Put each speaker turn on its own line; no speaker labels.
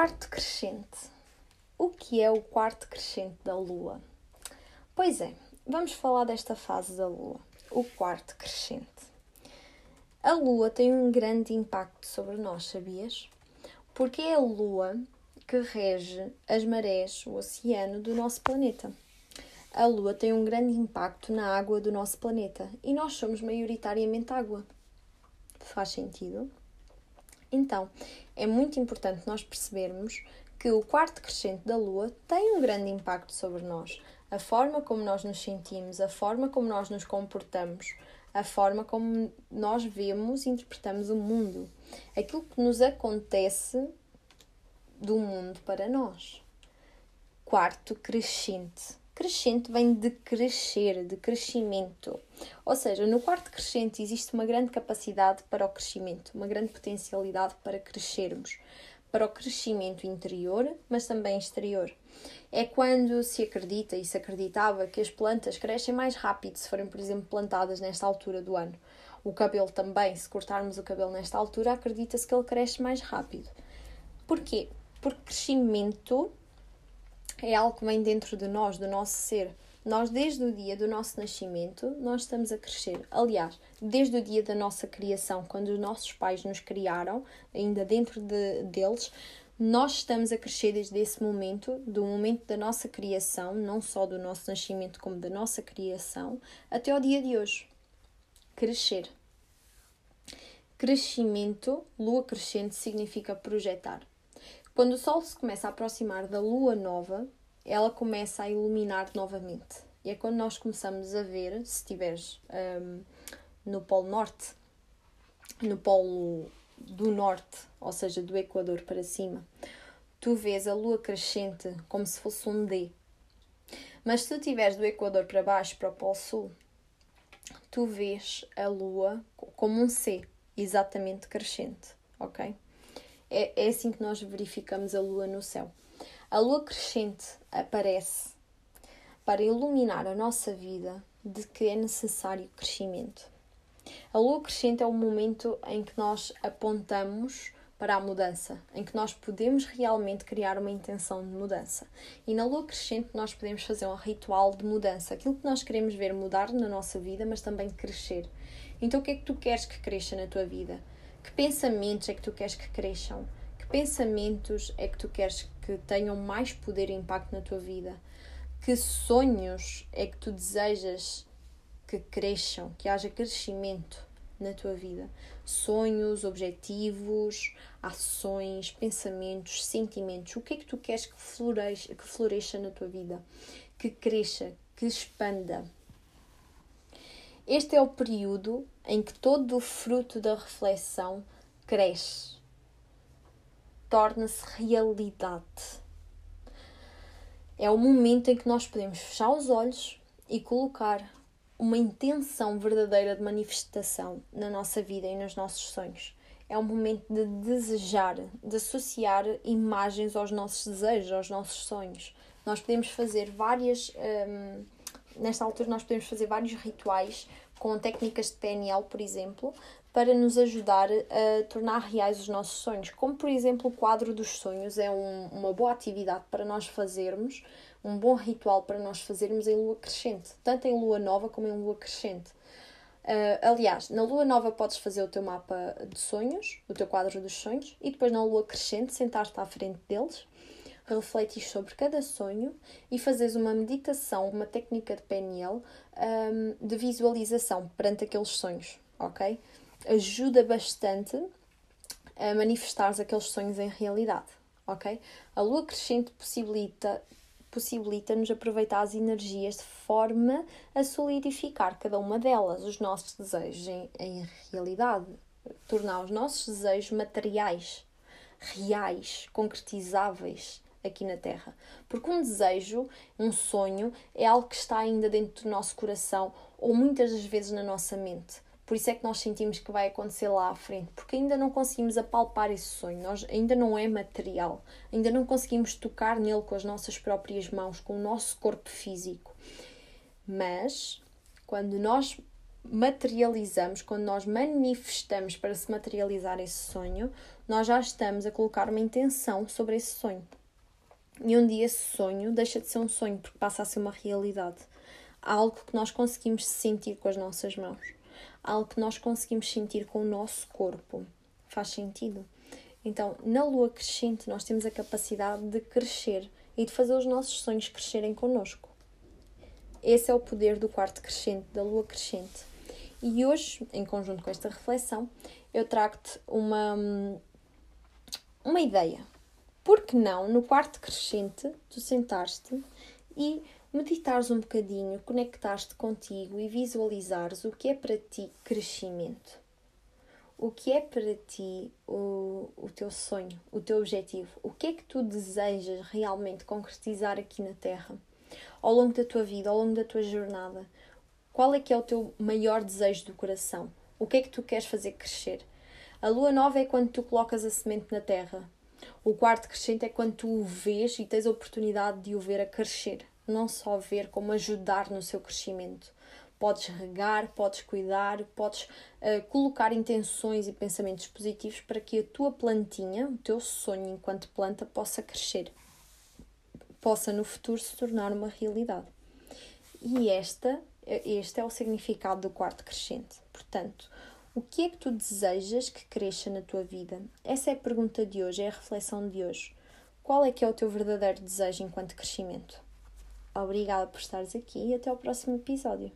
quarto crescente. O que é o quarto crescente da Lua? Pois é, vamos falar desta fase da Lua, o quarto crescente. A Lua tem um grande impacto sobre nós, sabias? Porque é a Lua que rege as marés, o oceano do nosso planeta. A Lua tem um grande impacto na água do nosso planeta e nós somos maioritariamente água. Faz sentido? Então, é muito importante nós percebermos que o quarto crescente da Lua tem um grande impacto sobre nós. A forma como nós nos sentimos, a forma como nós nos comportamos, a forma como nós vemos e interpretamos o mundo. Aquilo que nos acontece do mundo para nós. Quarto crescente crescente vem de crescer, de crescimento. Ou seja, no quarto crescente existe uma grande capacidade para o crescimento, uma grande potencialidade para crescermos, para o crescimento interior, mas também exterior. É quando se acredita e se acreditava que as plantas crescem mais rápido se forem, por exemplo, plantadas nesta altura do ano. O cabelo também, se cortarmos o cabelo nesta altura, acredita-se que ele cresce mais rápido. Porquê? Porque crescimento é algo que vem dentro de nós, do nosso ser. Nós, desde o dia do nosso nascimento, nós estamos a crescer. Aliás, desde o dia da nossa criação, quando os nossos pais nos criaram, ainda dentro de, deles, nós estamos a crescer desde esse momento, do momento da nossa criação, não só do nosso nascimento, como da nossa criação, até ao dia de hoje. Crescer. Crescimento, lua crescente, significa projetar. Quando o Sol se começa a aproximar da Lua nova, ela começa a iluminar novamente. E é quando nós começamos a ver, se estiveres um, no Polo Norte, no Polo do Norte, ou seja, do Equador para cima, tu vês a Lua crescente como se fosse um D. Mas se tu estiveres do Equador para baixo, para o Polo Sul, tu vês a Lua como um C, exatamente crescente, ok? É, é assim que nós verificamos a lua no céu. A lua crescente aparece para iluminar a nossa vida de que é necessário crescimento. A lua crescente é o momento em que nós apontamos para a mudança, em que nós podemos realmente criar uma intenção de mudança. E na lua crescente nós podemos fazer um ritual de mudança, aquilo que nós queremos ver mudar na nossa vida, mas também crescer. Então o que é que tu queres que cresça na tua vida? Que pensamentos é que tu queres que cresçam? Que pensamentos é que tu queres que tenham mais poder e impacto na tua vida? Que sonhos é que tu desejas que cresçam, que haja crescimento na tua vida? Sonhos, objetivos, ações, pensamentos, sentimentos. O que é que tu queres que floresça, que floresça na tua vida? Que cresça, que expanda. Este é o período em que todo o fruto da reflexão cresce, torna-se realidade. É o momento em que nós podemos fechar os olhos e colocar uma intenção verdadeira de manifestação na nossa vida e nos nossos sonhos. É o momento de desejar, de associar imagens aos nossos desejos, aos nossos sonhos. Nós podemos fazer várias. Hum, nesta altura nós podemos fazer vários rituais com técnicas de PNL, por exemplo, para nos ajudar a tornar reais os nossos sonhos. Como, por exemplo, o quadro dos sonhos é um, uma boa atividade para nós fazermos, um bom ritual para nós fazermos em lua crescente, tanto em lua nova como em lua crescente. Uh, aliás, na lua nova podes fazer o teu mapa de sonhos, o teu quadro dos sonhos, e depois na lua crescente sentar-te à frente deles refletir sobre cada sonho e fazeres uma meditação, uma técnica de PNL um, de visualização perante aqueles sonhos, ok? Ajuda bastante a manifestar aqueles sonhos em realidade, ok? A lua crescente possibilita possibilita-nos aproveitar as energias de forma a solidificar cada uma delas, os nossos desejos em, em realidade, tornar os nossos desejos materiais, reais, concretizáveis, aqui na Terra. Porque um desejo, um sonho, é algo que está ainda dentro do nosso coração ou muitas das vezes na nossa mente. Por isso é que nós sentimos que vai acontecer lá à frente, porque ainda não conseguimos apalpar esse sonho, nós, ainda não é material, ainda não conseguimos tocar nele com as nossas próprias mãos, com o nosso corpo físico. Mas, quando nós materializamos, quando nós manifestamos para se materializar esse sonho, nós já estamos a colocar uma intenção sobre esse sonho. E um dia esse sonho deixa de ser um sonho porque passa a ser uma realidade. Algo que nós conseguimos sentir com as nossas mãos. Algo que nós conseguimos sentir com o nosso corpo. Faz sentido? Então, na lua crescente, nós temos a capacidade de crescer e de fazer os nossos sonhos crescerem connosco. Esse é o poder do quarto crescente, da lua crescente. E hoje, em conjunto com esta reflexão, eu trago-te uma, uma ideia. Por que não, no quarto crescente, tu sentares-te e meditares um bocadinho, conectares-te contigo e visualizares o que é para ti crescimento o que é para ti o, o teu sonho, o teu objetivo? O que é que tu desejas realmente concretizar aqui na Terra? Ao longo da tua vida, ao longo da tua jornada, qual é que é o teu maior desejo do coração? O que é que tu queres fazer crescer? A lua nova é quando tu colocas a semente na terra. O quarto crescente é quando tu o vês e tens a oportunidade de o ver a crescer. Não só ver, como ajudar no seu crescimento. Podes regar, podes cuidar, podes uh, colocar intenções e pensamentos positivos para que a tua plantinha, o teu sonho enquanto planta, possa crescer, possa no futuro se tornar uma realidade. E esta, este é o significado do quarto crescente. Portanto, o que é que tu desejas que cresça na tua vida? Essa é a pergunta de hoje, é a reflexão de hoje. Qual é que é o teu verdadeiro desejo enquanto crescimento? Obrigada por estares aqui e até ao próximo episódio.